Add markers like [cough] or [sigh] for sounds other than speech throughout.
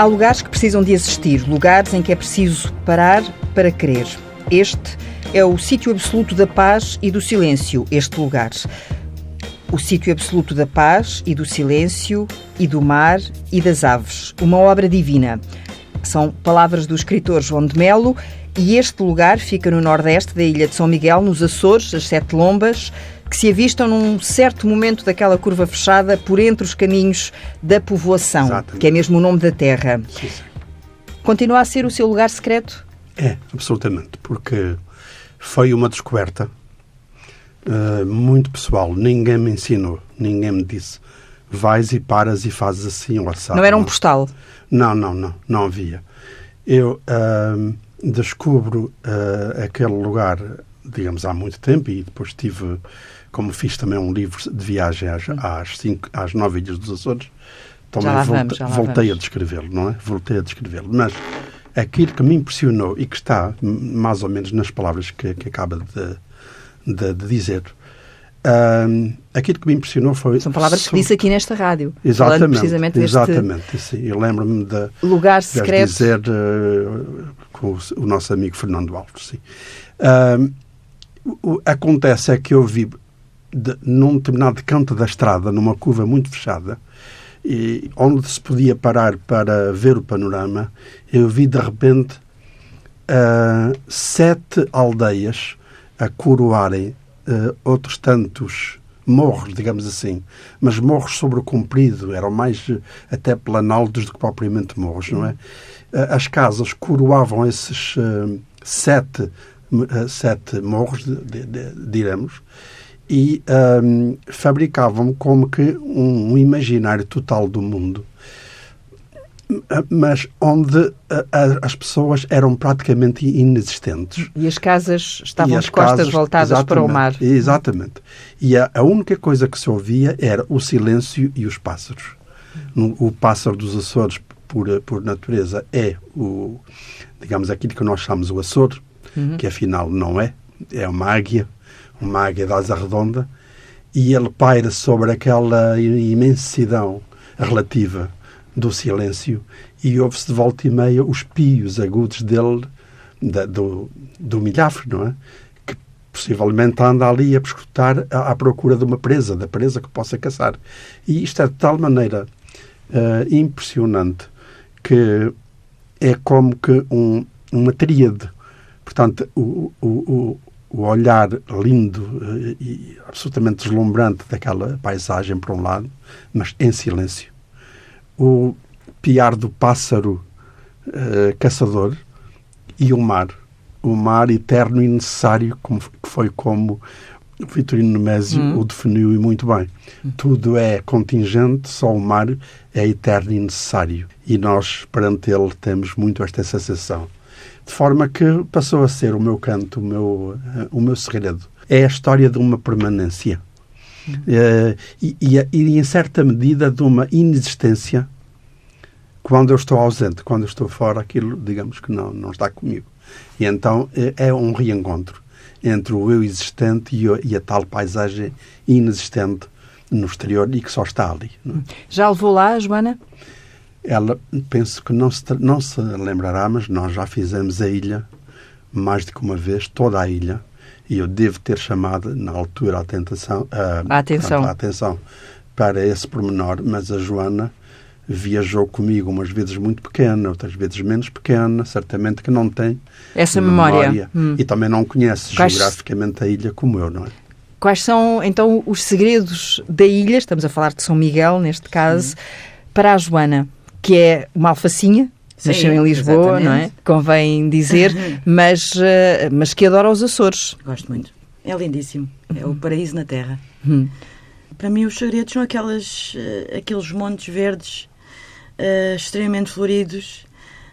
Há lugares que precisam de existir, lugares em que é preciso parar para querer. Este é o sítio absoluto da paz e do silêncio, este lugar. O sítio absoluto da paz e do silêncio e do mar e das aves. Uma obra divina. São palavras do escritor João de Melo e este lugar fica no nordeste da ilha de São Miguel, nos Açores, as Sete Lombas, que se avistam num certo momento daquela curva fechada por entre os caminhos da povoação, Exatamente. que é mesmo o nome da terra. Sim, sim. Continua a ser o seu lugar secreto? É, absolutamente, porque foi uma descoberta uh, muito pessoal. Ninguém me ensinou, ninguém me disse vais e paras e fazes assim ou assado. Não era um postal? Não, não, não, não havia. Eu uh, descubro uh, aquele lugar, digamos, há muito tempo e depois tive como fiz também um livro de viagem às, às, cinco, às nove ilhas dos Açores, também vamos, voltei a descrevê-lo, não é? Voltei a descrevê-lo. Mas aquilo que me impressionou e que está mais ou menos nas palavras que, que acaba de, de, de dizer, um, aquilo que me impressionou foi. São palavras que disse aqui nesta rádio. Exatamente. Precisamente deste exatamente. Sim, eu lembro-me de. Lugar secreto. De dizer uh, com o, o, nosso amigo Fernando Alves. Sim. Um, o, acontece é que eu vi de, num determinado canto da estrada, numa curva muito fechada, e onde se podia parar para ver o panorama, eu vi de repente uh, sete aldeias a coroarem uh, outros tantos morros, digamos assim, mas morros sobre o comprido, eram mais uh, até planaltos do que propriamente morros, não é? Uh, as casas coroavam esses sete, sete morros, diremos, e um, fabricavam como que um, imaginário total do mundo, mas onde as pessoas eram praticamente inexistentes. E as casas estavam as de costas casas, voltadas para o mar. Exatamente. E a, a, única coisa que se ouvia era o silêncio e os pássaros. O pássaro dos Açores, por, por natureza, é o, digamos, aquilo que nós chamamos o Açor, uhum. que afinal não é, é uma águia uma águia de asa redonda, e ele paira sobre aquela imensidão relativa do silêncio e ouve-se de volta e meia os pios agudos dele, da, do, do milhafre, não é? Que possivelmente anda ali a escutar à, à, procura de uma presa, da presa que possa caçar. E isto é de tal maneira uh, impressionante que é como que um, uma tríade. Portanto, o, o olhar lindo eh, e absolutamente deslumbrante daquela paisagem, por um lado, mas em silêncio. O piar do pássaro uh, caçador e o mar. O mar eterno e necessário, como, que foi como o Vitorino Nemésio hum. o definiu e muito bem. Hum. Tudo é contingente, só o mar é eterno e necessário. E nós, perante ele, temos muito esta sensação de forma que passou a ser o meu canto, o meu, uh, o meu segredo. É a história de uma permanência. Uh, e, e, e, em certa medida, de uma inexistência quando eu estou ausente, quando eu estou fora, aquilo, digamos que não, não está comigo. E então é, é um reencontro entre o eu existente e, e a tal paisagem inexistente no exterior e que só está ali. É? Já levou lá, Joana? Ela, penso que não se, não se lembrará, mas nós já fizemos a ilha mais do que uma vez, toda a ilha, e eu devo ter chamado na altura a, tentação, a, a atenção. a atenção para esse pormenor, mas a Joana viajou comigo umas vezes muito pequena, outras vezes menos pequena, certamente que não tem essa memória, memória hum. e também não conhece Quais... geograficamente a ilha como eu, não é? Quais são então os segredos da ilha? Estamos a falar de São Miguel neste caso, Sim. para a Joana que é uma alfacinha, nasceu em Lisboa, exatamente. não é? Convém dizer, mas, uh, mas que adora os Açores. Gosto muito. É lindíssimo. É o paraíso na Terra. Hum. Para mim, os segredos são aquelas, uh, aqueles montes verdes uh, extremamente floridos,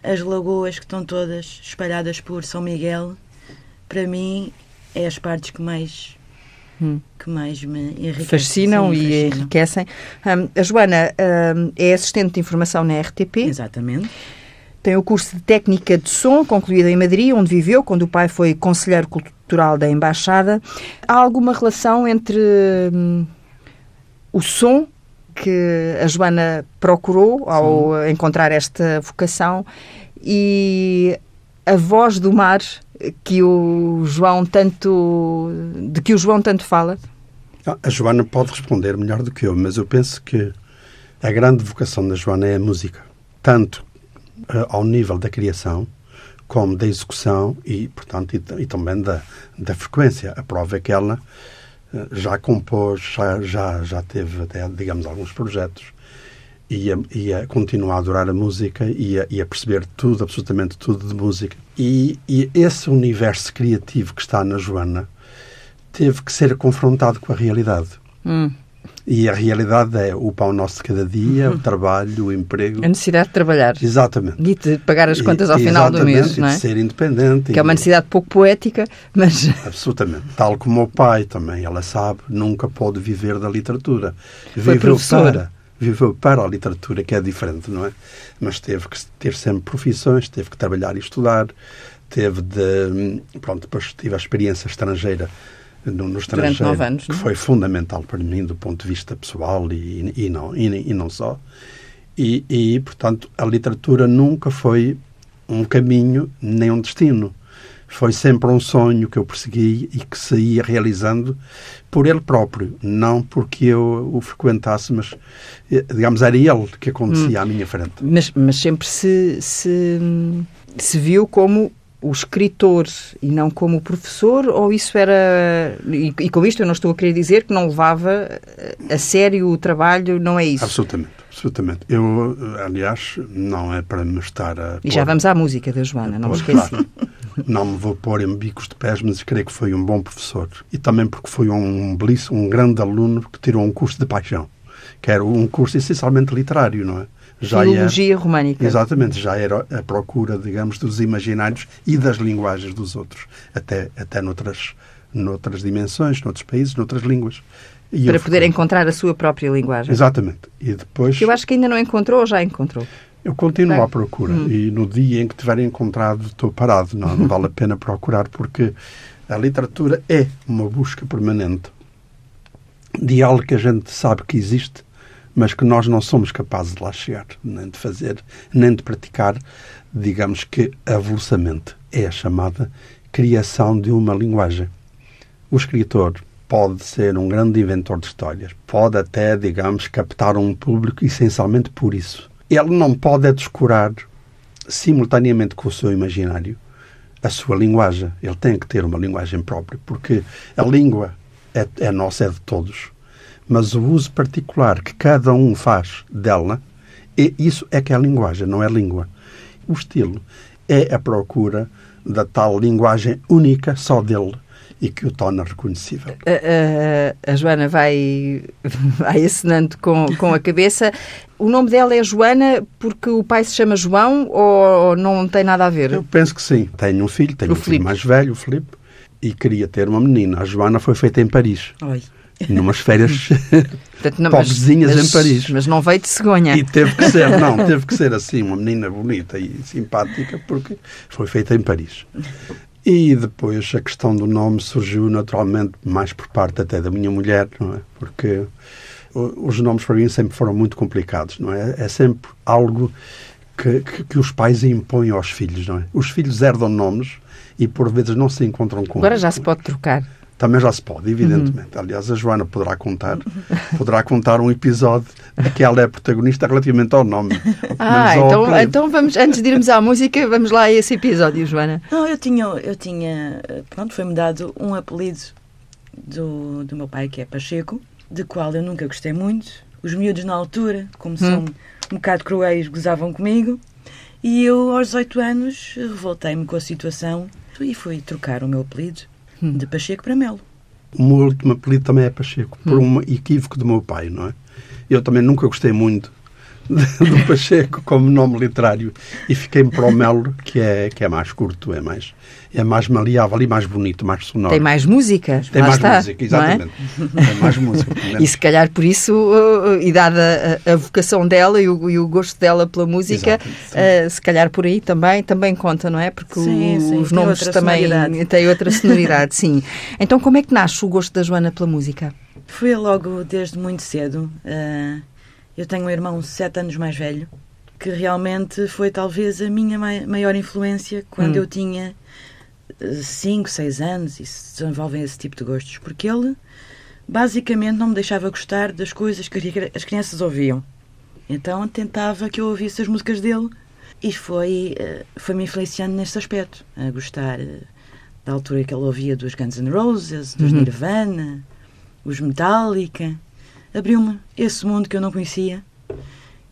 as lagoas que estão todas espalhadas por São Miguel. Para mim, é as partes que mais hum. que mais me enriquecem. Fascinam e fascinam. enriquecem. Um, a Joana um, é assistente de informação na RTP. Exatamente. Tem o curso de técnica de som, concluído em Madrid, onde viveu, quando o pai foi conselheiro cultural da Embaixada. Há alguma relação entre hum, o som que a Joana procurou ao Sim. encontrar esta vocação e a voz do mar que o João tanto de que o João tanto fala? Ah, a Joana pode responder melhor do que eu, mas eu penso que a grande vocação da Joana é a música, tanto uh, ao nível da criação como da execução e, portanto, e, e, também da, da frequência. A prova é que ela uh, já compôs, já, já, já teve até, digamos, alguns projetos e a, e a continuar a adorar a música e a, e a perceber tudo, absolutamente tudo de música. E, e, esse universo criativo que está na Joana teve que ser confrontado com a realidade. Hum. E a realidade é o pão nosso de cada dia, uhum. o trabalho, o emprego. A necessidade de trabalhar. Exatamente. E de pagar as contas ao e, final do mês, não é? de ser independente. Que é uma necessidade pouco poética, mas... Absolutamente. Tal como o pai também, ela sabe, nunca pode viver da literatura. Foi Viveu para viveu para a literatura, que é diferente, não é? Mas teve que ter sempre profissões, teve que trabalhar e estudar, teve de. Pronto, depois tive a experiência estrangeira no, no estrangeiro, anos, que foi fundamental para mim do ponto de vista pessoal e, e, não, e, e não só. E, e, portanto, a literatura nunca foi um caminho nem um destino foi sempre um sonho que eu persegui e que saía realizando por ele próprio, não porque eu o frequentasse, mas, eh, digamos, era ele que acontecia hum. à minha frente. Mas, mas sempre se, se, se viu como o escritor e não como o professor, ou isso era. E, e, com isto eu não estou a querer dizer que não levava a sério o trabalho, não é isso? Absolutamente, absolutamente. Eu, aliás, não é para me estar a. E já vamos à música da Joana, não me esqueci. Claro. [laughs] não me vou pôr em bicos de pés, mas creio que foi um bom professor. E também porque foi um belíssimo, um grande aluno que tirou um curso de paixão, que era um curso essencialmente literário, não é? Já Filologia era, românica. Exatamente, já era a procura, digamos, dos imaginários e das linguagens dos outros, até, até noutras, noutras dimensões, noutros países, noutras línguas. E Para poder encontrar a sua própria linguagem. Exatamente. E depois... Eu acho que ainda não encontrou ou já encontrou? Eu continuo à procura hum. e no dia em que tiver encontrado estou parado. Não, não vale a pena procurar porque a literatura é uma busca permanente de algo que a gente sabe que existe, mas que nós não somos capazes de lá chegar, nem de fazer, nem de praticar, digamos que avulsamente. É a chamada criação de uma linguagem. O escritor pode ser um grande inventor de histórias, pode até, digamos, captar um público essencialmente por isso ele não pode descurar simultaneamente com o seu imaginário a sua linguagem. Ele tem que ter uma linguagem própria, porque a língua é, é nossa, é de todos. Mas o uso particular que cada um faz dela, é, isso é que é a linguagem, não é a língua. O estilo é a procura da tal linguagem única só dele e que o torna reconhecível. A, a, a Joana vai, [laughs] vai acenando com, com a cabeça. O nome dela é Joana porque o pai se chama João ou não tem nada a ver? Eu penso que sim. Tenho um filho, tenho o um Filipe. filho mais velho, o Filipe, e queria ter uma menina. A Joana foi feita em Paris. Oi. Numas férias [laughs] pobrezinhas em Paris. Mas não veio de cegonha. E teve que ser, não, [laughs] teve que ser assim, uma menina bonita e simpática, porque foi feita em Paris. E depois a questão do nome surgiu naturalmente mais por parte até da minha mulher, não é? Porque os nomes para mim sempre foram muito complicados, não é? É sempre algo que, que, que os pais impõem aos filhos, não é? Os filhos herdam nomes e por vezes não se encontram com Agora já se pode trocar. Também já se pode, evidentemente. Uhum. Aliás, a Joana poderá contar, poderá contar um episódio de que ela é protagonista relativamente ao nome. [laughs] Ah, então, então vamos, antes de irmos à música, vamos lá a esse episódio, Joana. Não, eu tinha, eu tinha pronto, foi-me dado um apelido do, do meu pai, que é Pacheco, de qual eu nunca gostei muito. Os miúdos na altura, como hum. são um bocado cruéis, gozavam comigo. E eu, aos 18 anos, revoltei-me com a situação e fui trocar o meu apelido de Pacheco para Melo. O meu último apelido também é Pacheco, por hum. um equívoco do meu pai, não é? Eu também nunca gostei muito [laughs] do Pacheco como nome literário e fiquei-me para o Melo, que é, que é mais curto, é mais, é mais maleável e mais bonito, mais sonoro. Tem mais música. Tem mais está, música, exatamente. É? Tem mais música. e se calhar por isso, uh, e dada a, a, vocação dela e o, e o, gosto dela pela música, uh, se calhar por aí também, também conta, não é? Porque sim, sim, os nomes também sonoridade. [laughs] têm outra sonoridade, sim. Então como é que nasce o gosto da Joana pela música? Foi logo desde muito cedo. Uh Eu tenho um irmão sete anos mais velho, que realmente foi talvez a minha maior influência quando hum. eu tinha 5, 6 anos e se desenvolvem esse tipo de gostos, porque ele basicamente não me deixava gostar das coisas que as crianças ouviam. Então tentava que eu ouvisse as músicas dele e foi, eh, foi me influenciando nesse aspecto, a gostar eh, da altura que ele ouvia dos Guns N' Roses, dos uhum. Nirvana, os Metallica. Abriu-me esse mundo que eu não conhecia,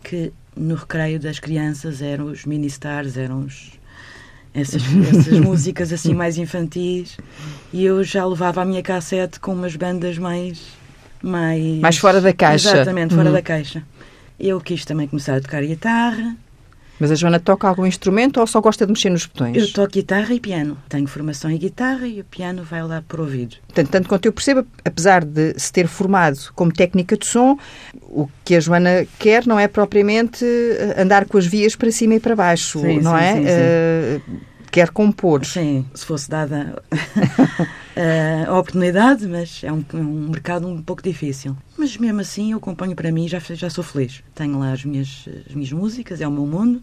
que no recreio das crianças eram os mini-stars, eram os, essas, essas [laughs] músicas assim mais infantis e eu já levava a minha cassete com umas bandas mais mais mais fora da caixa exatamente fora uhum. da caixa eu quis também começar a tocar guitarra mas a Joana toca algum instrumento ou só gosta de mexer nos botões? Eu toco guitarra e piano. Tenho formação em guitarra e o piano vai lá por ouvido. Tanto, tanto quanto eu percebo, apesar de se ter formado como técnica de som, o que a Joana quer não é propriamente eh, andar com as vias para cima e para baixo, sim, não sim, é? Sim, uh, quer compor. Sim, se fosse dada [laughs] uh, a oportunidade, mas é um, um, mercado um pouco difícil. Mas mesmo assim eu acompanho para mim já já sou feliz. Tenho lá as minhas, as minhas músicas, é o meu mundo,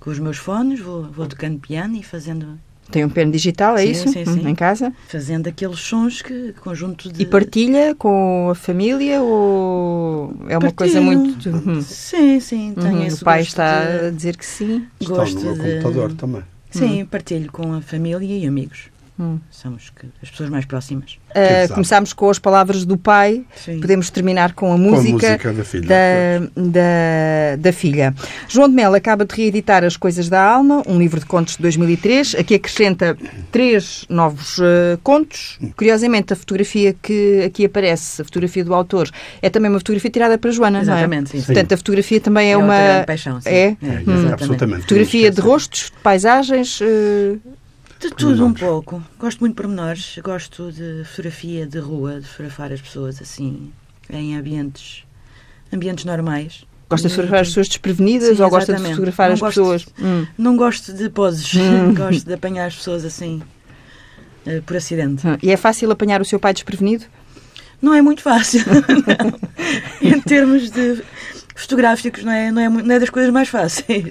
com os meus fones, vou, vou tocando piano e fazendo tem um piano digital, é sim, isso? Sim, sim. Em casa? Fazendo aqueles sons que conjunto de. E partilha com a família ou é uma coisa muito. Uhum. Sim, sim. Tenho uhum. O pai está de... a dizer que sim. Gosto no de... computador também. Sim, hum. partilho com a família e amigos. Hum. Somos as pessoas mais próximas. Uh, começámos com as palavras do pai, Sim. podemos terminar com a música, com a música da, filha, da, da, da, filha. João de Melo acaba de reeditar As Coisas da Alma, um livro de contos de 2003. Aqui acrescenta três novos uh, contos. Curiosamente, a fotografia que aqui aparece, a fotografia do autor, é também uma fotografia tirada para Joana, Exatamente, não é? Sim. Portanto, a fotografia também é, é uma. Paixão, sim. É? é, hum. absolutamente. Fotografia de rostos, de paisagens. Uh, de tudo um pouco. Gosto muito de pormenores. Gosto de fotografia de rua, de fotografar as pessoas assim, em ambientes, ambientes normais. Gosta de fotografar as pessoas desprevenidas Sim, ou gosta de fotografar não as pessoas? hum. Não gosto de poses. Hum. [laughs] gosto de apanhar as pessoas assim, uh, por acidente. Hum. E é fácil apanhar o seu pai desprevenido? Não é muito fácil. [laughs] [laughs] em termos de fotográficos não é, não é, não é das coisas mais fáceis.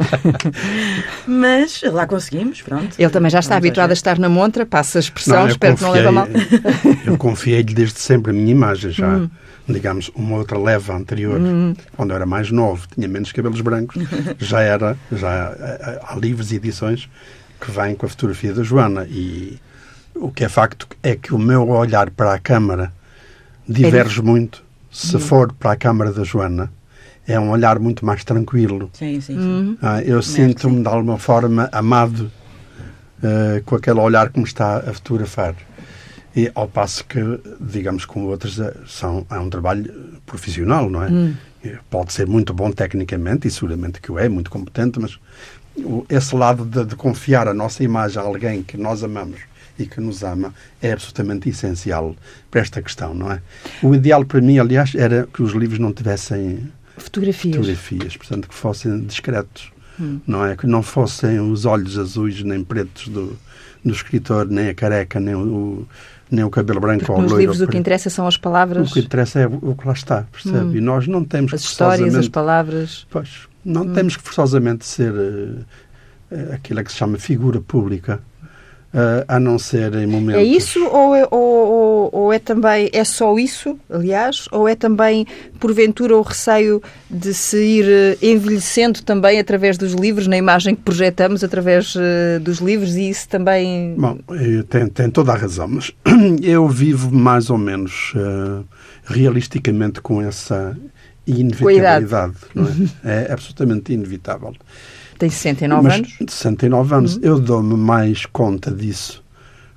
[laughs] Mas lá conseguimos, pronto. Ele também já está habituado a estar na montra, passa a expressão, não, espero confiei, que não leve mal. [laughs] eu confiei-lhe desde sempre a minha imagem já. Hum. Digamos, uma outra leva anterior, hum. quando eu era mais novo, tinha menos cabelos brancos, [laughs] já era, já há livros e edições que vêm com a fotografia da Joana e o que é facto é que o meu olhar para a câmara diverge é muito se hum. for para a câmara da Joana é um olhar muito mais tranquilo. Sim, sim, sim. Uhum. Ah, eu sinto-me de alguma forma amado uh, com aquele olhar que me está a fotografar. E ao passo que, digamos, com outros, eh, são, é um trabalho profissional, não é? Hum. Pode ser muito bom tecnicamente, e seguramente que o é, muito competente, mas esse lado de, de confiar a nossa imagem a alguém que nós amamos e que nos ama é absolutamente essencial para esta questão, não é? O ideal para mim, aliás, era que os livros não tivessem Fotografias. Fotografias, portanto, que fossem discretos. Hum. Não é? Que não fossem os olhos azuis nem pretos do, do escritor, nem a careca, nem o, nem o cabelo branco Porque ou nos livros o que interessa são as palavras. O que interessa é o que lá está, percebe? Hum. E nós não temos as que histórias, as palavras. Pois, não hum. temos que forçosamente ser uh, aquilo que se chama figura pública Uh, a não ser em momentos. É isso ou é, ou, ou, é também, é só isso, aliás, ou é também, porventura, o receio de se ir eh, envelhecendo também através dos livros, na imagem que projetamos através uh, dos livros e isso também. Bom, tem, tem toda a razão, mas [clears throat] eu vivo mais ou menos uh, realisticamente com essa inevitabilidade. É? [laughs] é absolutamente inevitável. Tem 69 Mas, anos? 69 anos. Uhum. Eu dou-me mais conta disso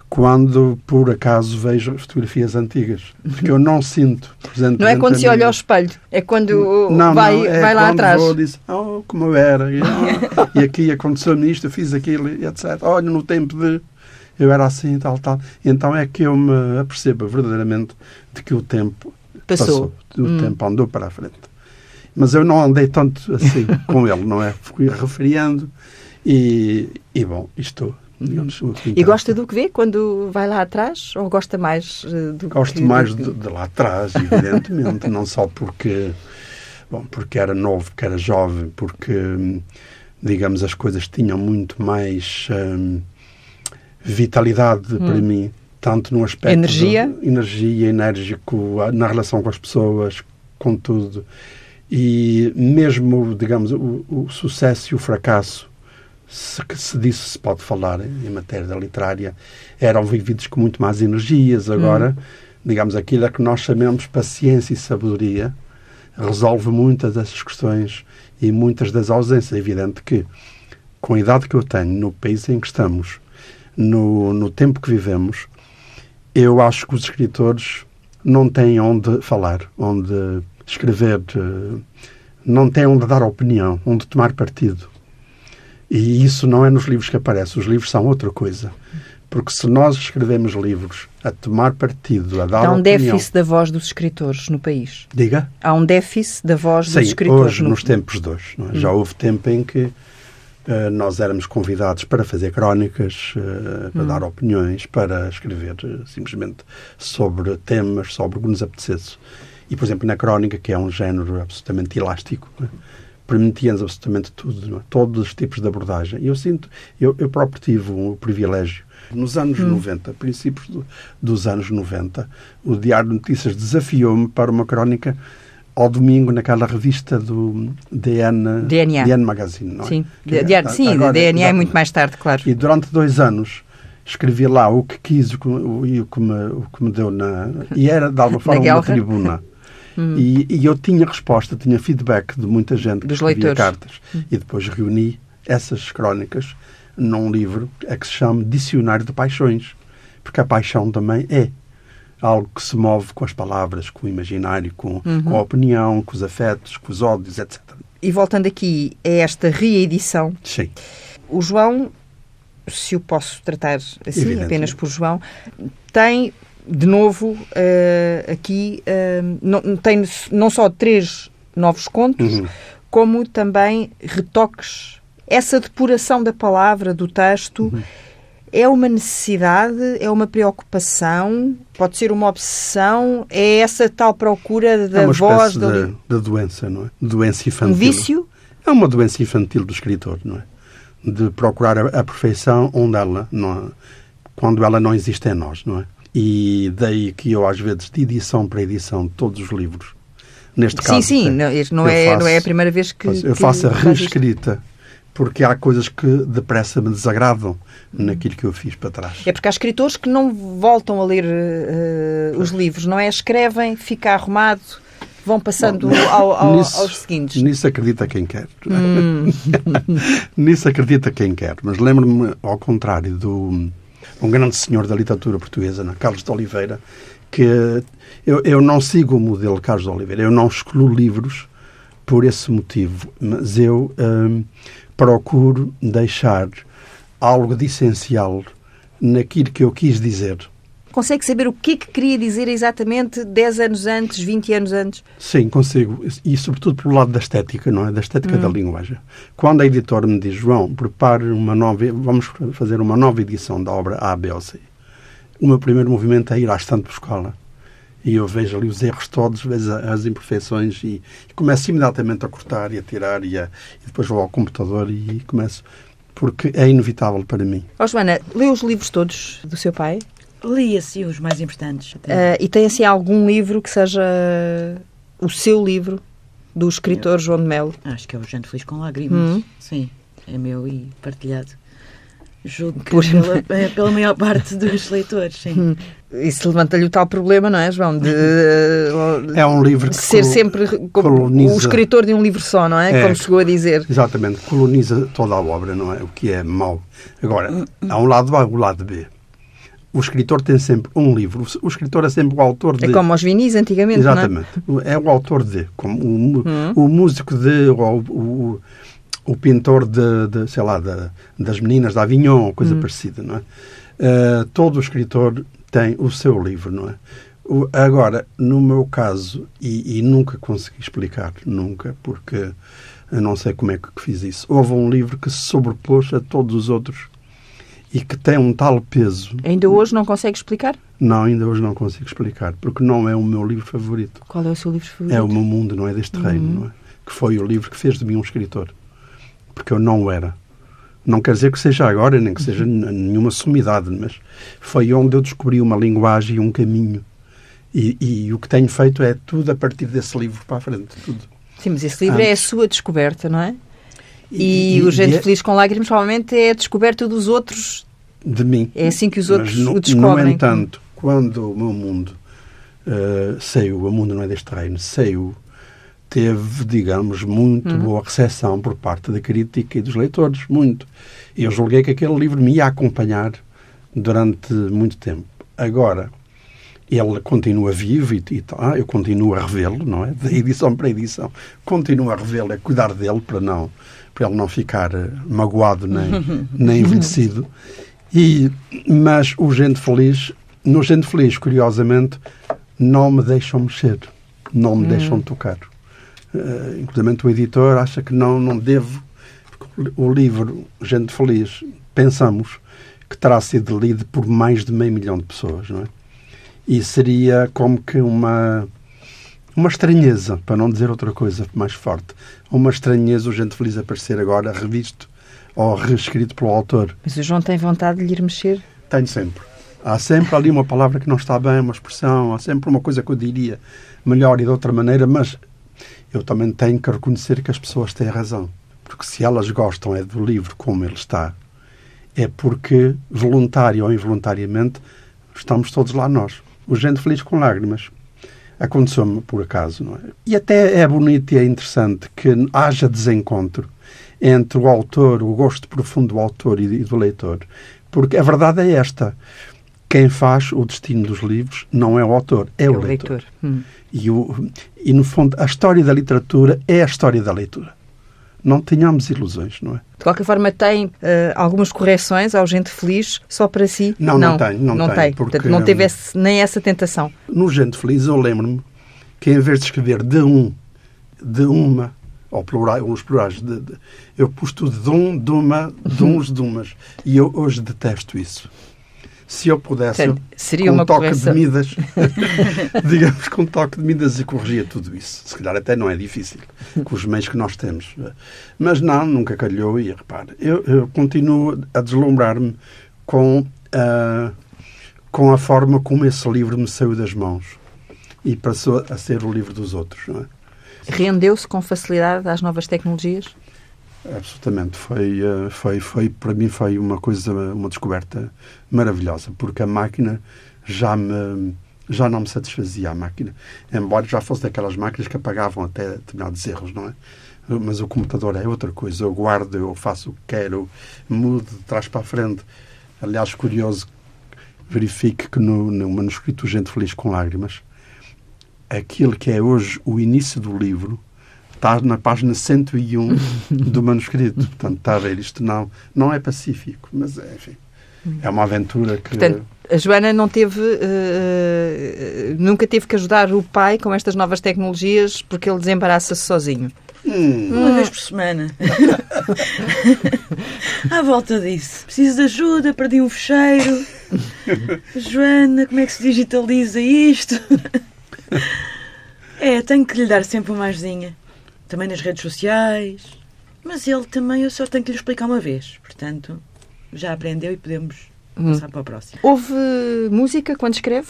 quando, por acaso, vejo fotografias antigas. Porque eu não sinto presente. Não é quando se olha ao espelho, é quando não, vai, não, é vai lá atrás. Vou, diz, oh, como eu era. E, oh, e aqui aconteceu-me isto, eu fiz aquilo, etc. Olha, no tempo de. Eu era assim, tal, tal. Então é que eu me apercebo verdadeiramente de que o tempo passou. passou o hum. tempo andou para a frente. Mas eu não andei tanto assim [laughs] com ele, não é? Fui referiando e, e bom, estou. Digamos, e gosta do que vê quando vai lá atrás? Ou gosta mais uh, do Gosto que... mais de, de lá atrás, evidentemente. não só porque Bom, porque era novo, porque era jovem, porque, digamos, as coisas tinham muito mais hum, vitalidade hum. para mim, tanto no aspecto energia, de, energia, enérgico, na relação com as pessoas, com tudo. E mesmo, digamos, o, o sucesso e o fracasso, se, se disso se pode falar em matéria da literária, eram vividos com muito mais energias. Agora, hum. digamos, aquilo a que nós chamamos paciência e sabedoria resolve muitas dessas questões e muitas das ausências. É evidente que, com a idade que eu tenho, no país em que estamos, no, no tempo que vivemos, eu acho que os escritores não têm onde falar, onde escrever, eh, não têm onde dar opinião, onde tomar partido. E isso não é nos livros que aparece. Os livros são outra coisa. Porque se nós escrevemos livros a tomar partido, a dar Há um opinião... déficit da voz dos escritores no país. Diga? Há um déficit da voz Sim, dos escritores. hoje, no... nos tempos de hoje. É? Hum. Já houve tempo em que uh, nós éramos convidados para fazer crónicas, uh, para hum. dar opiniões, para escrever uh, simplesmente sobre temas, sobre o que nos apetecesse. E, por exemplo, na crónica, que é um género absolutamente elástico, é? permitia-nos absolutamente tudo, é? todos os tipos de abordagem. E eu sinto, eu, eu próprio tive o um privilégio, nos anos hum. 90, princípios do, dos anos 90, o Diário de Notícias desafiou-me para uma crónica ao domingo naquela revista do DN, DNA. DN Magazine. Não é? Sim, que, Diário, sim agora, DNA é muito mais tarde, claro. E durante dois anos escrevi lá o que quis e o, o, que, me, o que me deu na... E era, de alguma forma, uma tribuna. [laughs] Hum. E, e, eu tinha resposta, tinha feedback de muita gente Dos que escrevia cartas. Hum. E depois reuni essas crónicas num livro é que se chama Dicionário de Paixões. Porque a paixão também é algo que se move com as palavras, com o imaginário, com, uhum. com a opinião, com os afetos, com os ódios, etc. E voltando aqui a esta reedição, Sim. o João, se o posso tratar assim, apenas por João, tem de novo, uh, aqui uh, não, tem não só três novos contos, uhum. como também retoques. Essa depuração da palavra, do texto, uhum. é uma necessidade, é uma preocupação, pode ser uma obsessão, é essa tal procura da é uma voz. Da, da doença, não é? Doença infantil. Um vício? É uma doença infantil do escritor, não é? De procurar a, a perfeição onde ela, não é? quando ela não existe em nós, não é? E daí que eu, às vezes, de edição para edição, todos os livros, neste sim, caso. Sim, sim, não, não, é, faço, não é a primeira vez que. eu que faço a reescrita, porque há coisas que depressa me desagradam naquilo que eu fiz para trás. É porque há escritores que não voltam a ler uh, os livros, não é? Escrevem, fica arrumado vão passando Bom, ao, ao, nisso, aos seguintes. Nisso acredita quem quer. Hum. [laughs] nisso acredita quem quer. Mas lembro-me, ao contrário do um grande senhor da literatura portuguesa, né? Carlos de Oliveira, que eu, eu não sigo o modelo Carlos de Oliveira, eu não excluo livros por esse motivo, mas eu hum, procuro deixar algo de essencial naquilo que eu quis dizer consegue saber o que é que queria dizer exatamente 10 anos antes, 20 anos antes? Sim, consigo. E sobretudo pelo lado da estética, não é? Da estética hum. da linguagem. Quando a editora me diz, João, prepare uma nova, vamos fazer uma nova edição da obra A, B ou C. O meu primeiro movimento é ir à estante buscá-la. E eu vejo ali os erros todos, vejo as imperfeições e, e começo imediatamente a cortar e a tirar e, a, e depois vou ao computador e começo porque é inevitável para mim. Oh, Joana, leu os livros todos do seu pai? Li assim os mais importantes. Uh, e tem assim algum livro que seja o seu livro do escritor João de Melo? Acho que é o Gente Feliz com Lágrimas. Hum. Sim, é meu e partilhado. Julgo que Por... pela, é pela maior parte dos leitores, sim. Hum. Isso levanta-lhe o tal problema, não é, João? De, é um livro que ser sempre coloniza... o escritor de um livro só, não é? é? Como chegou a dizer. Exatamente, coloniza toda a obra, não é? O que é mau. Agora, hum, hum. há um lado A e um lado B o escritor tem sempre um livro. O escritor é sempre o autor de. É como os vinis antigamente. Exatamente. Não é? é o autor de. Como o, hum. o músico de. Ou o, o pintor de, de sei lá, de, das meninas da Avignon, coisa hum. parecida, não é? Uh, todo escritor tem o seu livro, não é? O, agora, no meu caso, e, e, nunca consegui explicar, nunca, porque eu não sei como é que fiz isso, houve um livro que se sobrepôs a todos os outros e que tem um tal peso. Ainda hoje não consegue explicar? Não, ainda hoje não consigo explicar, porque não é o meu livro favorito. Qual é o seu livro favorito? É o meu mundo, não é deste reino, uhum. não é? que foi o livro que fez de mim um escritor. Porque eu não era. Não quer dizer que seja agora, nem que seja nenhuma sumidade, mas foi onde eu descobri uma linguagem e um caminho. E, e, o que tenho feito é tudo a partir desse livro para a frente. Tudo. Sim, mas esse livro Antes. é a sua descoberta, não é? E, e, o Gente e é... Feliz com Lágrimas provavelmente é a descoberta dos outros. De mim. É assim que os outros no, o descobrem. No entanto, quando o meu mundo uh, saiu, o mundo não é deste reino, saiu teve, digamos, muito uhum. boa recepção por parte da crítica e dos leitores, muito. Eu julguei que aquele livro me ia acompanhar durante muito tempo. Agora, ele continua vivo e, e tá, eu continuo a revê-lo, não é? Da edição para edição. Continuo a revê-lo, a cuidar dele para não para ele não ficar eh, magoado nem, [laughs] nem envelhecido. E, mas o Gente Feliz, no Gente Feliz, curiosamente, não me deixam mexer, não me hum. deixam tocar. Uh, inclusive o editor acha que não, não devo, o livro Gente Feliz, pensamos que terá sido lido por mais de meio milhão de pessoas, não é? E seria como que uma uma estranheza, para não dizer outra coisa mais forte, uma estranheza o Gente Feliz aparecer agora revisto ou reescrito pelo autor. Mas o João tem vontade de lhe ir mexer? Tenho sempre. Há sempre ali uma palavra que não está bem, uma expressão, há sempre uma coisa que eu diria melhor e de outra maneira, mas eu também tenho que reconhecer que as pessoas têm razão. Porque se elas gostam é do livro como ele está, é porque, voluntário ou involuntariamente, estamos todos lá nós. O Gente Feliz com Lágrimas aconteceu-me por acaso, não é? E até é bonito e é interessante que haja desencontro entre o autor, o gosto profundo do autor e do leitor, porque a verdade é esta. Quem faz o destino dos livros não é o autor, é, é o, leitor. leitor. Hum. E, o, e, no fundo, a história da literatura é a história da leitura. Não tenhamos ilusões, não é? De qualquer forma, tem uh, algumas correções ao Gente Feliz só para si? Não, não, não tem. Não, não tem, tem. Porque, Portanto, não teve esse, nem essa tentação. No Gente Feliz, eu lembro-me que em vez de escrever de um, de uma, ou plurais, uns plurais, de, de, eu pus tudo de um, de uma, de uns, de umas. E eu hoje detesto isso se eu pudesse, Portanto, seria com um toque correção. de Midas, [laughs] digamos, com um toque de Midas e corrigia tudo isso. Se calhar até não é difícil, com os meios que nós temos. Mas não, nunca calhou e, repare, eu, eu continuo a deslumbrar-me com, uh, com a forma como esse livro me saiu das mãos e passou a ser o livro dos outros, não é? Rendeu-se com facilidade às novas tecnologias? Absolutamente. Foi, eh, foi, foi, para mim foi uma coisa, uma descoberta maravilhosa, porque a máquina já me já não me satisfazia a máquina, embora já fosse daquelas máquinas que apagavam até determinados erros, não é? Mas o computador é outra coisa. Eu guardo, eu faço o que quero, mudo de trás para a frente. Aliás, curioso, verifique que no, no manuscrito Gente Feliz com Lágrimas, aquilo que é hoje o início do livro, está na página 101 [laughs] do manuscrito. Portanto, está a ver, isto não, não é pacífico, mas é, enfim, é uma aventura que. Portanto, a Joana não teve, uh, nunca teve que ajudar o pai com estas novas tecnologias porque ele desembaraça-se sozinho. Hum. Uma vez por semana. [laughs] à volta disso. Preciso de ajuda, perdi um fecheiro. Joana, como é que se digitaliza isto? [laughs] é, tenho que lhe dar sempre uma ajudinha também nas redes sociais. Mas ele também eu só tenho que lhe explicar uma vez. Portanto, já aprendeu e podemos hum. passar para a próxima. Houve música quando escreve?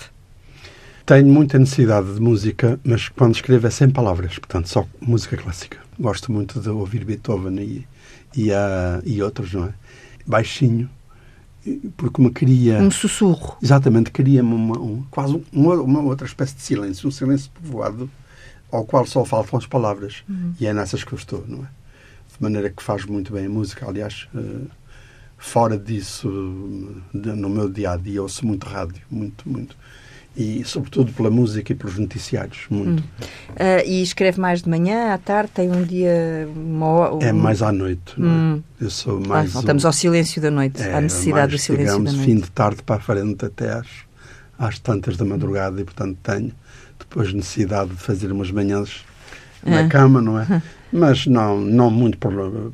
Tenho muita necessidade de música, mas quando escrevo é sem palavras, portanto, só música clássica. Gosto muito de ouvir Beethoven e, e, uh, e outros, não é? Baixinho, porque me cria. Um sussurro. Exatamente, cria-me uma, um, quase uma, uma outra espécie de silêncio, um silêncio povoado ao qual só faltam as palavras. Uhum. E é nessas que eu estou, não é? De maneira que faz muito bem a música. Aliás, uh, fora disso, de, no meu dia a dia, ouço muito rádio, muito, muito. E, sobretudo, pela música e pelos noticiários, muito. Uhum. Uh, e escreve mais de manhã, à tarde, tem um dia. Uma, um... É mais à noite, não é? Hum. Eu sou mais. Ah, voltamos um... ao silêncio da noite, é, à necessidade mais, do silêncio digamos, da noite. fim de tarde para a frente até às, às tantas da madrugada, e, portanto, tenho depois necessidade de fazer umas manhãs na é. cama, não é? [laughs] Mas não, não muito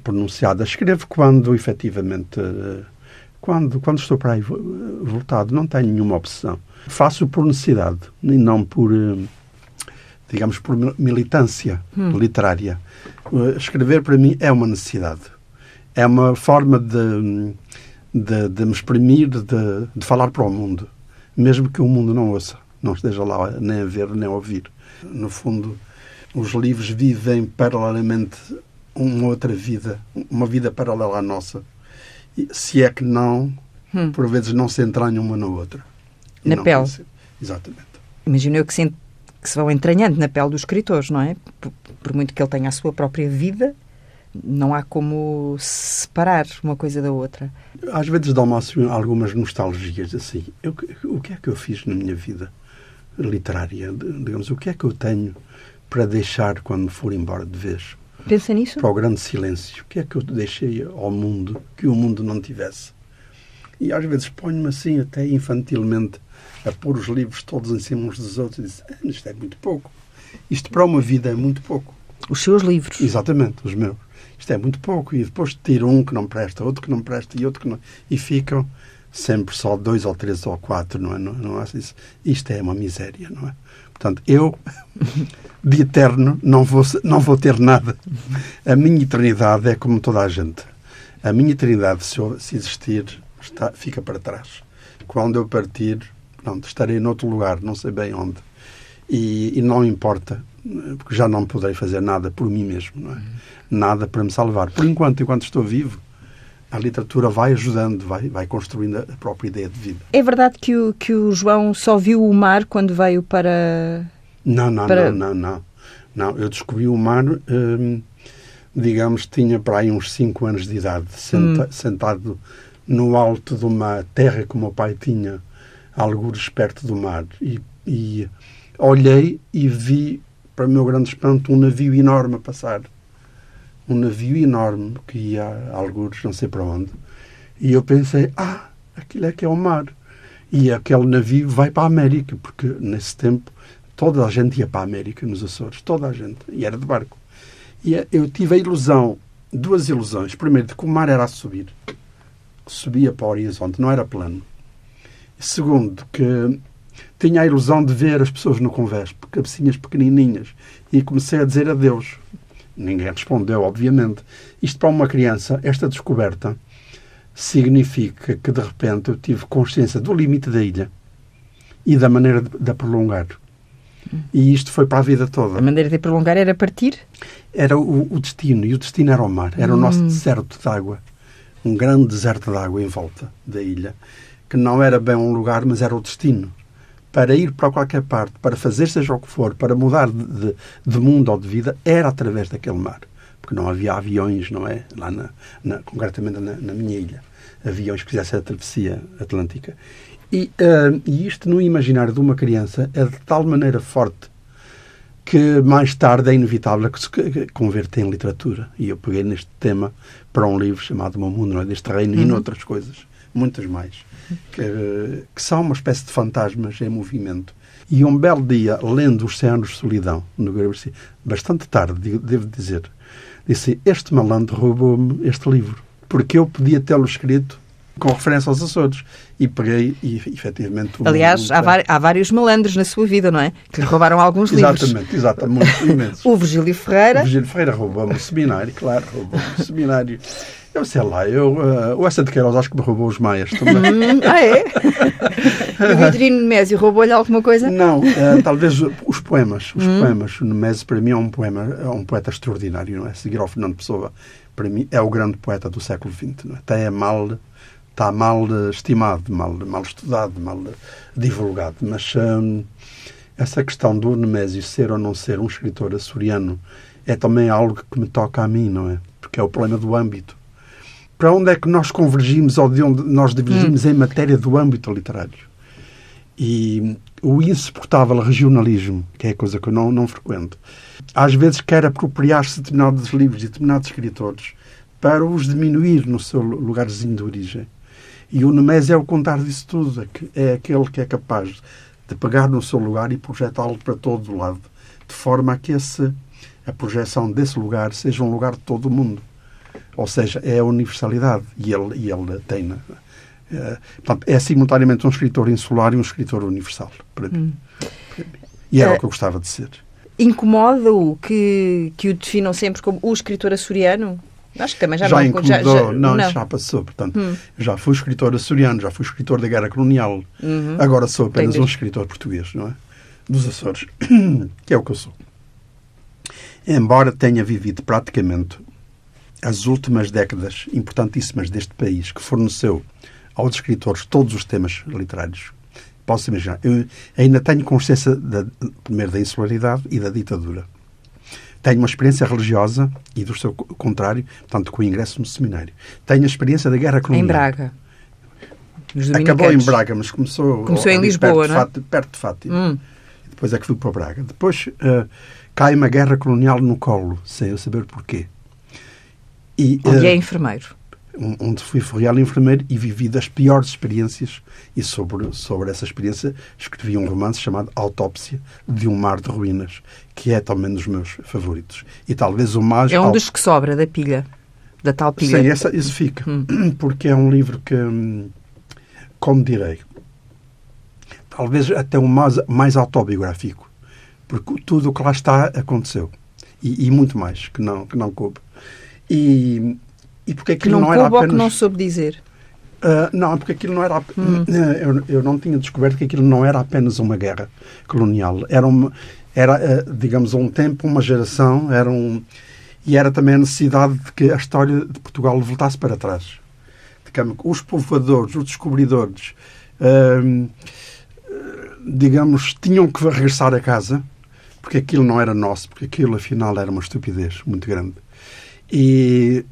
pronunciada. Escrevo quando, efetivamente, quando, quando estou para aí voltado. Não tenho nenhuma obsessão. Faço por necessidade e não por, digamos, por militância hum. literária. Uh, escrever, para mim, é uma necessidade. É uma forma de, de, de me exprimir, de, de falar para o mundo, mesmo que o mundo não ouça, [laughs] não esteja lá nem a ver nem a ouvir. No fundo, os livros vivem paralelamente uma outra vida, uma vida paralela à nossa. Se é que não, hum. por vezes não se entranham uma na outra. Na pele. Exatamente. Imagino eu que se, que se vão entranhando na pele dos escritores, não é? Por, por, muito que ele tenha a sua própria vida, não há como separar uma coisa da outra. Às vezes dá-me assim, algumas nostalgias, assim. Eu, o que é que eu fiz na minha vida literária? Digamos, o que é que eu tenho para deixar quando for embora de vez? Pensa nisso? Para o grande silêncio. O que é que eu deixei ao mundo que o mundo não tivesse? E às vezes ponho-me assim, até infantilmente, a pôr os livros todos em cima uns dos outros e dizer: ah, isto é muito pouco. Isto para uma vida é muito pouco. Os seus livros? Exatamente, os meus. Isto é muito pouco. E depois tiro um que não presta, outro que não presta e outro que não. E ficam sempre só dois ou três ou quatro, não é? Não, não é isso. Isto é uma miséria, não é? Portanto, eu, [laughs] de eterno, não vou, não vou ter nada. A minha eternidade é como toda a gente. A minha eternidade, se, se existir, está, fica para trás. Quando eu partir, pronto, estarei noutro lugar, não sei bem onde. E, e, não importa, porque já não poderei fazer nada por mim mesmo, não é? Nada para me salvar. Por enquanto, enquanto estou vivo, a literatura vai ajudando, vai, vai construindo a própria ideia de vida. É verdade que o, que o João só viu o mar quando veio para. Não, não, para... não, não, não. Não, eu descobri o mar, hum, digamos, tinha para aí uns 5 anos de idade, senta, hum. sentado no alto de uma terra que o meu pai tinha, algures perto do mar. E, e olhei e vi, para o meu grande espanto, um navio enorme a passar. Um navio enorme que ia a algures, não sei para onde. E eu pensei, ah, aquilo é que é o mar. E aquele navio vai para a América, porque nesse tempo toda a gente ia para a América, nos Açores, toda a gente, e era de barco. E eu tive a ilusão, duas ilusões. Primeiro, de que o mar era a subir subia para o horizonte, não era plano. Segundo, que tinha a ilusão de ver as pessoas no convés, cabecinhas pequenininhas, e comecei a dizer adeus. Ninguém respondeu, obviamente. Isto para uma criança, esta descoberta, significa que de repente eu tive consciência do limite da ilha e da maneira de, de a prolongar. E isto foi para a vida toda. A maneira de prolongar era partir? Era o, o destino, e o destino era o mar, era hum. o nosso hum. deserto de água um grande deserto de água em volta da ilha, que não era bem um lugar, mas era o destino. Para ir para qualquer parte, para fazer seja o que for, para mudar de, de, mundo ou de vida, era através daquele mar. Porque não havia aviões, não é? Lá, na, na concretamente na, na, minha ilha. Aviões que fizessem a travessia atlântica. E, uh, e isto no imaginário de uma criança é de tal maneira forte que mais tarde é inevitável que se converta em literatura. E eu peguei neste tema para um livro chamado O Meu Mundo Não é deste Reino uhum. e noutras coisas, muitas mais, que, que, são uma espécie de fantasmas em movimento. E um belo dia, lendo Os Oceanos de Solidão, no Gramercy, bastante tarde, devo dizer, disse: Este malandro roubou-me este livro, porque eu podia tê-lo escrito com referência aos Açores. E peguei e, efetivamente... Aliás, há, há, vários malandros na sua vida, não é? Que lhe roubaram alguns livros. Exatamente, exatamente, imensos. [laughs] o Virgílio Ferreira... O Virgílio Ferreira roubou-me o seminário, claro, roubou-me o seminário. Eu sei lá, eu, uh, o Essa de Queiroz acho que me roubou os maias também. Hum, ah, é? [laughs] e o Vitorino Nemésio roubou-lhe alguma coisa? Não, uh, talvez os poemas. Os hum. poemas. O Nemésio, para mim, é um poema, é um poeta extraordinário, não é? Seguir ao Fernando Pessoa, para mim, é o grande poeta do século XX, não é? Até é mal está mal estimado, mal, mal estudado, mal divulgado. Mas hum, essa questão do Nemésio ser ou não ser um escritor açoriano é também algo que me toca a mim, não é? Porque é o problema do âmbito. Para onde é que nós convergimos ou de onde nós divergimos hum. em matéria do âmbito literário? E o insuportável regionalismo, que é a coisa que eu não, não frequento, às vezes quer apropriar-se de determinados livros e determinados escritores para os diminuir no seu lugarzinho de origem. E o Nemésio é o contrário disso tudo. É, é aquele que é capaz de pegar no seu lugar e projetá-lo para todo o lado, de forma a que esse, a projeção desse lugar seja um lugar de todo o mundo. Ou seja, é a universalidade. E ele, e ele tem. É, é simultaneamente um escritor insular e um escritor universal, para mim. Hum. Para mim. E era é, o que eu gostava de ser. Incomoda-o que, que o definam sempre como o escritor açoriano? Acho que também já, já não incomodou, já, já, não, não, já passou. Portanto, hum. já fui escritor açoriano, já fui escritor da Guerra Colonial. Uhum. Agora sou apenas Entendi. um escritor português, não é? Dos Açores, [clears throat] que é o que eu sou. Embora tenha vivido praticamente as últimas décadas importantíssimas deste país, que forneceu aos escritores todos os temas literários, posso imaginar. Eu ainda tenho consciência, da, primeiro, da insularidade e da ditadura tenho uma experiência religiosa e do seu contrário, tanto com o ingresso no seminário. Tenho a experiência da guerra colonial. Em Braga. Acabou em Braga, mas começou, começou em Lisboa, perto, não é? de Fátima, perto de Fátima. Hum. Depois é que fui para Braga. Depois uh, cai uma guerra colonial no colo, sem eu saber porquê. E, Onde uh, é enfermeiro onde fui real enfermeiro e vivi das piores experiências e sobre, sobre essa experiência escrevi um romance chamado Autópsia de um Mar de Ruínas, que é também um dos meus favoritos. E talvez o mais... É um dos que sobra da pilha, da tal pilha. Sim, essa, isso fica, hum. [clears throat] porque é um livro que, hum, como direi, talvez até o mais, mais autobiográfico, porque tudo o que lá está aconteceu. E, e muito mais, que não, que não coube. E e porque aquilo não, não era apenas... que não soube dizer? Uh, não, porque aquilo não era. Hum. Eu, eu, não tinha descoberto que aquilo não era apenas uma guerra colonial. Era, uma, era uh, digamos, um tempo, uma geração, era um, e era também a necessidade de que a história de Portugal voltasse para trás. Digamos, os povoadores, os descobridores, uh, digamos, tinham que regressar a casa, porque aquilo não era nosso, porque aquilo afinal era uma estupidez muito grande. E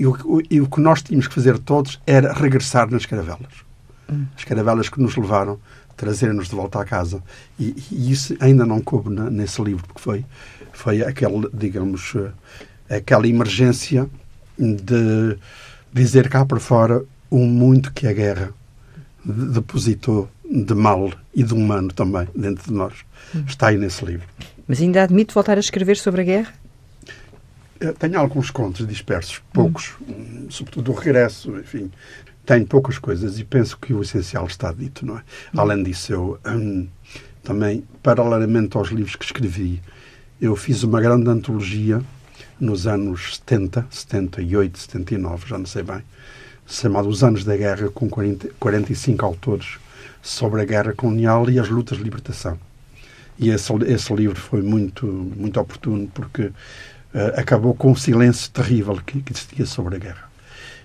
e o, e o que nós tínhamos que fazer todos era regressar nas caravelas. Hum. As caravelas que nos levaram trazer-nos de volta à casa. E, e isso ainda não coube na, nesse livro, porque foi, foi aquele, digamos, eh, aquela emergência de dizer cá para fora o muito que a guerra depositou de mal e de humano também dentro de nós. Hum. Está aí nesse livro. Mas ainda admite voltar a escrever sobre a guerra? Tenho alguns contos dispersos, poucos, hum. sobretudo o regresso, enfim. Tenho poucas coisas e penso que o essencial está dito, não é? Hum. Além disso, eu hum, também, paralelamente aos livros que escrevi, eu fiz uma grande antologia nos anos 70, 78, 79, já não sei bem, chamado Os Anos da Guerra, com 40, 45 autores sobre a guerra colonial e as lutas de libertação. E esse, esse livro foi muito, muito oportuno porque acabou com o silêncio terrível que, que, existia sobre a guerra.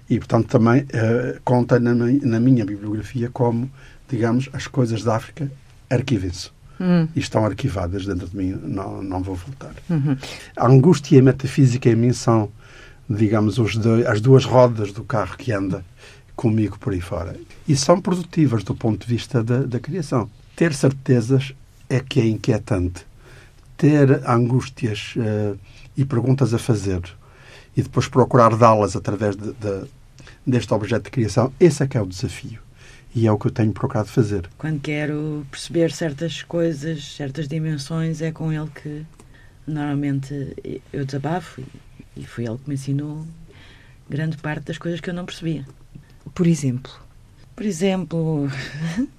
E, portanto, também uh, conta na, na, minha bibliografia como, digamos, as coisas da África arquivem-se. Hum. E estão arquivadas dentro de mim, não, não vou voltar. Uhum. A angústia e a metafísica em mim são, digamos, os as duas rodas do carro que anda comigo por aí fora. E são produtivas do ponto de vista da, da criação. Ter certezas é que é inquietante. Ter angústias uh, e perguntas a fazer e depois procurar dá-las através de, de, deste objeto de criação, esse é que é o desafio. E é o que eu tenho procurado fazer. Quando quero perceber certas coisas, certas dimensões, é com ele que normalmente eu desabafo e, e foi ele que me ensinou grande parte das coisas que eu não percebia. Por exemplo? Por exemplo,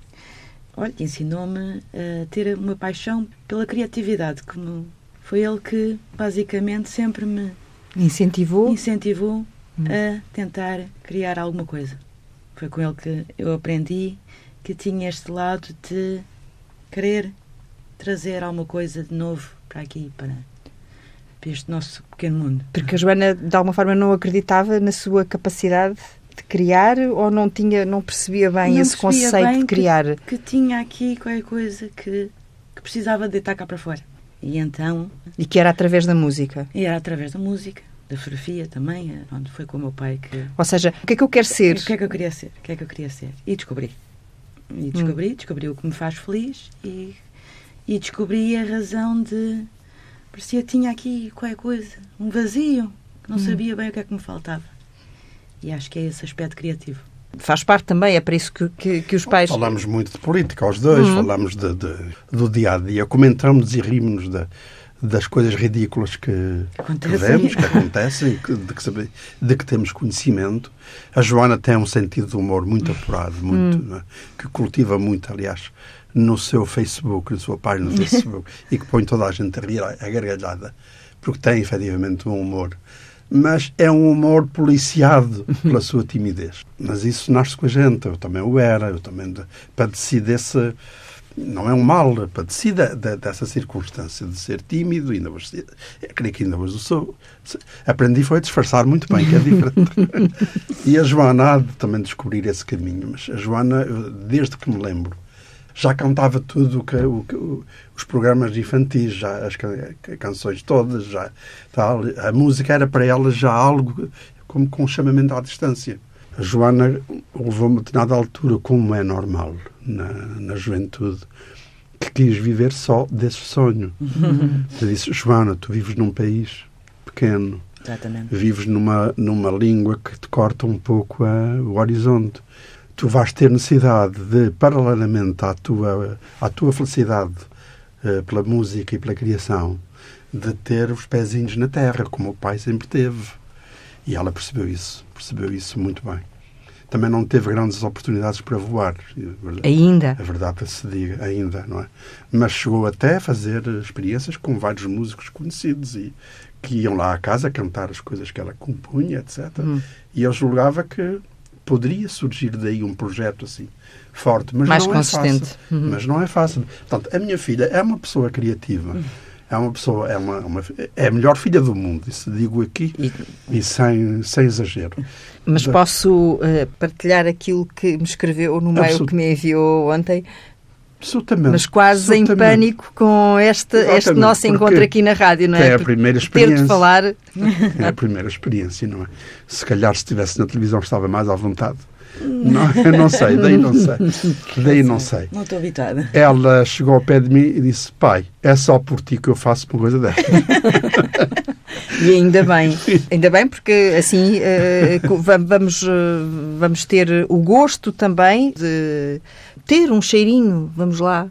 [laughs] olha, ensinou-me a ter uma paixão pela criatividade, que foi ele que basicamente sempre me incentivou, incentivou hum. a tentar criar alguma coisa. Foi com ele que eu aprendi que tinha este lado de querer trazer alguma coisa de novo para aqui, para, este nosso pequeno mundo. Porque a Joana, de alguma forma, não acreditava na sua capacidade de criar ou não tinha, não percebia bem não esse percebia conceito bem de criar? Que, que tinha aqui qualquer coisa que, que precisava de deitar cá para fora. E então. E que era através da música? E era através da música, da fotografia também, eh, onde foi com o meu pai que. Ou seja, o que é que eu quero ser? O que é que eu queria ser? O que é que eu queria ser? E descobri. E descobri, hum. descobri o que me faz feliz e, e descobri a razão de. Parecia que tinha aqui qualquer coisa, um vazio, que não hum. sabia bem o que é que me faltava. E acho que é esse aspecto criativo faz parte também, é para isso que, que, que os pais. Falamos muito de política aos dois, uhum. falamos de, de, do dia a dia, comentamos e rimos das coisas ridículas que, que vemos, que acontecem, que, de, que de que temos conhecimento. A Joana tem um sentido de humor muito apurado, muito, hum. é? que cultiva muito, aliás, no seu Facebook, na sua página no [laughs] Facebook, e que põe toda a gente a rir a gargalhada, porque tem efetivamente um humor. Mas é um humor policiado [laughs] pela sua timidez. Mas isso nasce com a gente. Eu também o era. Eu também padeci desse. Não é um mal, padeci de, de, dessa circunstância de ser tímido. Ainda hoje, creio que ainda hoje sou. Aprendi foi a disfarçar muito bem, que é diferente. [laughs] e a Joana há de também descobrir esse caminho. Mas a Joana, desde que me lembro, já cantava tudo que, o, que os programas infantis, já as canções todas, já tal. A música era para ela já algo como com um chamamento à distância. A Joana levou-me a determinada altura, como é normal na, na juventude, que quis viver só desse sonho. Uhum. Eu disse, Joana, tu vives num país pequeno. Exatamente. Vives numa, numa língua que te corta um pouco a, o horizonte tu vais ter necessidade de, paralelamente à tua, à tua felicidade uh, pela música e pela criação, de ter os pezinhos na terra, como o pai sempre teve. E ela percebeu isso, percebeu isso muito bem. Também não teve grandes oportunidades para voar. Ainda? A verdade se diga, ainda, não é? Mas chegou até a fazer experiências com vários músicos conhecidos e que iam lá à casa cantar as coisas que ela compunha, etc. Hum. E eu julgava que poderia surgir daí um projeto assim forte, mas Mais não consistente. é fácil. Uhum. Mas não é fácil. Portanto, a minha filha é uma pessoa criativa. Uhum. É uma pessoa, é, uma, uma, é a melhor filha do mundo, isso digo aqui e, e sem, sem exagero. Mas da... posso uh, partilhar aquilo que me escreveu no mail Absolut... que me enviou ontem? Absolutamente. Mas quase absolutamente. em pânico com este, este nosso encontro aqui na rádio, não é? É a primeira experiência. Ter de falar. [laughs] É a primeira experiência, não é? Se calhar se estivesse na televisão estava mais à vontade. Não, eu não sei, daí não sei. Daí não sei. Não estou habitada. Ela chegou ao pé de mim e disse: Pai, é só por ti que eu faço uma coisa desta. [laughs] e ainda bem, ainda bem, porque assim uh, vamos, uh, vamos ter o gosto também de ter um cheirinho, vamos lá,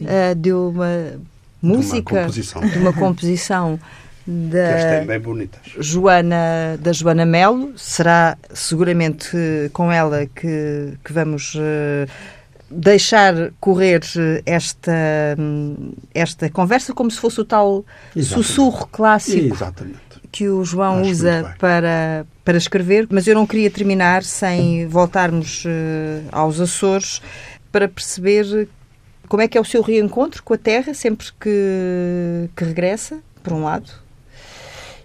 uh, de uma música, de uma composição, de uma composição da. Joana da Joana Melo. Será seguramente com ela que, que vamos uh, deixar correr esta esta conversa como se fosse o tal Exatamente. sussurro clássico Exatamente. que o João Acho usa para para escrever, mas eu não queria terminar sem voltarmos uh, aos Açores para perceber como é que é o seu reencontro com a Terra sempre que, que regressa, por um lado,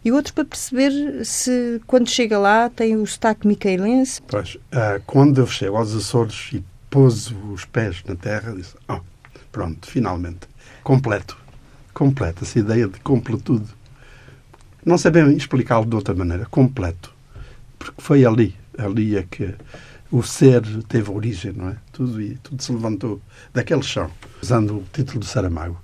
e outro para perceber se, quando chega lá, tem o sotaque micaelense. Pois, uh, quando eu chego aos Açores e pôs os pés na terra, disse: oh, pronto, finalmente, completo. Completo, essa ideia de completude. Não sei bem explicá-lo de outra maneira. Completo porque foi ali, ali é que o ser teve origem, não é? Tudo, tudo se levantou daquele chão, usando o título de Saramago.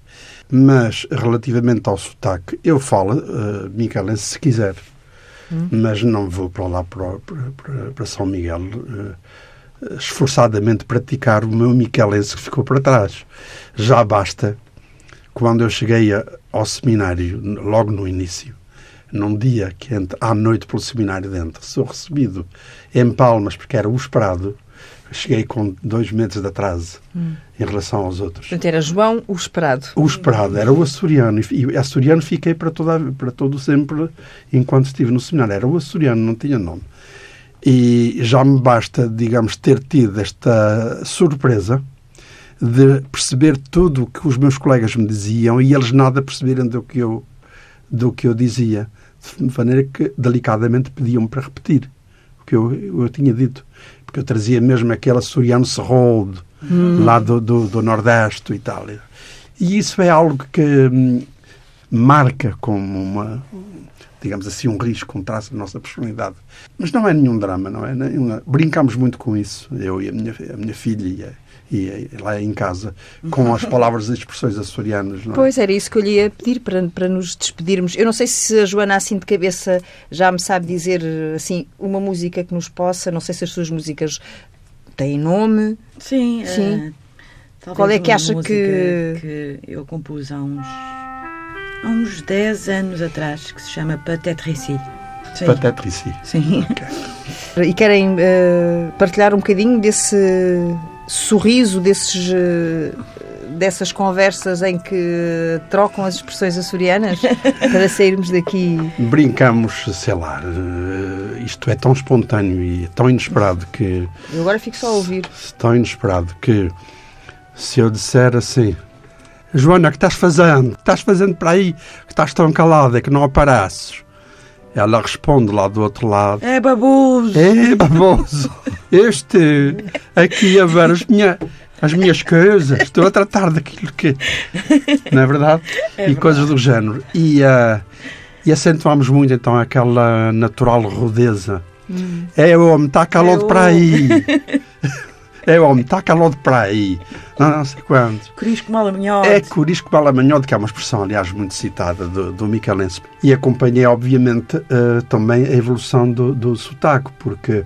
Mas, relativamente ao sotaque, eu falo uh, micaelense se quiser, hum. mas não vou para lá, para, para, para São Miguel, uh, esforçadamente praticar o meu micaelense que ficou para trás. Já basta, quando eu cheguei ao seminário, logo no início, num dia quente, à noite pelo seminário dentro, sou recebido em Palmas, porque era o esperado, cheguei com dois meses de atraso hum. em relação aos outros. Portanto, era João o esperado. O esperado, era o açoriano. E açoriano fiquei para, toda, para todo sempre enquanto estive no seminário. Era o açoriano, não tinha nome. E já me basta, digamos, ter tido esta surpresa de perceber tudo o que os meus colegas me diziam e eles nada perceberem do que eu, do que eu dizia de maneira que delicadamente pediam para repetir o que eu, eu tinha dito. Porque eu trazia mesmo aquele açoriano serroldo, hum. lá do, do, do, Nordeste e tal. E isso é algo que hum, marca como uma, digamos assim, um risco, um traço da nossa personalidade. Mas não é nenhum drama, não é? Brincamos muito com isso, eu e a minha, a minha filha e a, e lá em casa, com as palavras e expressões açorianas. Não é? Pois, era isso que eu lhe ia pedir para, para nos despedirmos. Eu não sei se a Joana, assim de cabeça, já me sabe dizer assim uma música que nos possa, não sei se as suas músicas têm nome. Sim. Sim. Uh, Qual é que acha que... que eu compus há uns, há uns 10 anos atrás, que se chama Peut-être ici. Sim. Okay. E querem uh, partilhar um bocadinho desse sorriso desses, eh, dessas conversas em que trocam as expressões açorianas [laughs] para sairmos daqui? Brincamos, sei lá, eh, isto é tão espontâneo e tão inesperado que. Eu agora fico só a ouvir. Tão inesperado que se eu disser assim. Joana, o que estás fazendo? O que estás fazendo para aí? Que estás tão calada que não apareces? Ela responde lá do outro lado. É baboso. É baboso. Este aqui a ver as, minha, as minhas coisas. Estou a tratar daquilo que... Não é verdade? É e verdade. coisas do género. E, uh, e acentuamos muito então aquela natural rudeza. Hum. É homem, está calado é para aí. [laughs] É homem, está calado para aí. Não, não sei quanto. Corisco Malamanhote. É Corisco Malamanhote, que é uma expressão, aliás, muito citada do, do Michelense. E acompanhei, obviamente, uh, também a evolução do, do sotaque, porque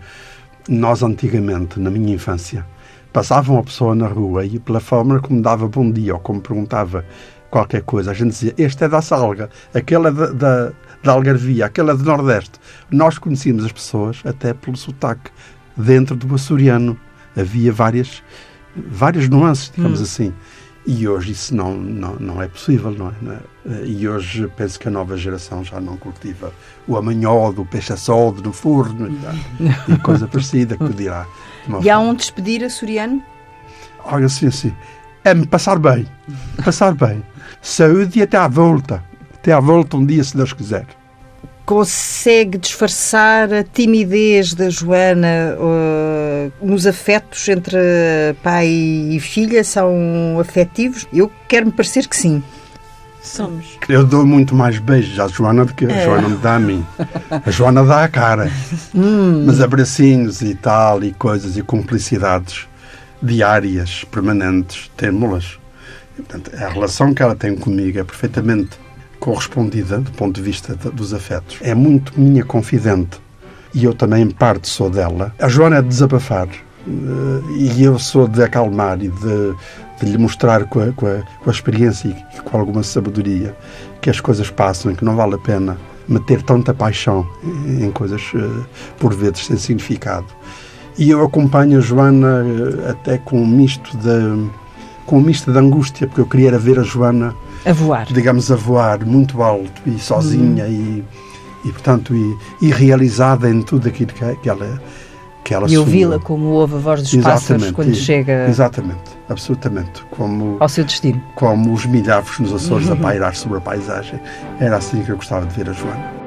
nós antigamente, na minha infância, passava uma pessoa na rua e pela forma como dava bom dia ou como perguntava qualquer coisa, a gente dizia, este é da Salga, aquele é da, da, da Algarvia, aquele é do Nordeste. Nós conhecíamos as pessoas até pelo sotaque, dentro do açoriano havia várias, várias nuances, digamos hum. assim. E hoje isso não, não, não é possível, não é? Não é? E hoje penso que a nova geração já não cultiva o amanhodo, o peixe a soldo no forno e, e coisa [laughs] parecida que dirá. E há um despedir açoriano? Olha, assim, assim. É-me passar bem. Passar bem. Saúde e até à volta. Até à volta um dia, se Deus quiser consegue disfarçar a timidez da Joana uh, nos afetos entre pai e filha? São afetivos? Eu quero-me parecer que sim. Somos. Eu dou muito mais beijos à Joana do que a é. Joana me dá a mim. A Joana dá a cara. [laughs] Hum. Mas abracinhos e tal, e coisas, e cumplicidades diárias, permanentes, temos-las. A relação que ela tem comigo é perfeitamente correspondida do ponto de vista dos afetos. É muito minha confidente e eu também, em parte, sou dela. A Joana é de desabafar eh, e eu sou de acalmar e de, de lhe mostrar com a, com, a, com a, experiência e com alguma sabedoria que as coisas passam e que não vale a pena meter tanta paixão em coisas, eh, por vezes, sem significado. E eu acompanho a Joana eh, até com um misto de, com um misto de angústia, porque eu queria ver a Joana a voar. Digamos, a voar muito alto e sozinha hum. e, e, portanto, e, e, realizada em tudo aquilo que, que ela que ela E ouvi-la como ouve a voz dos exatamente, pássaros quando e, chega... Exatamente, absolutamente. Como, ao seu destino. Como os milhavos nos Açores a [laughs] pairar sobre a paisagem. Era assim que eu gostava de ver a Joana.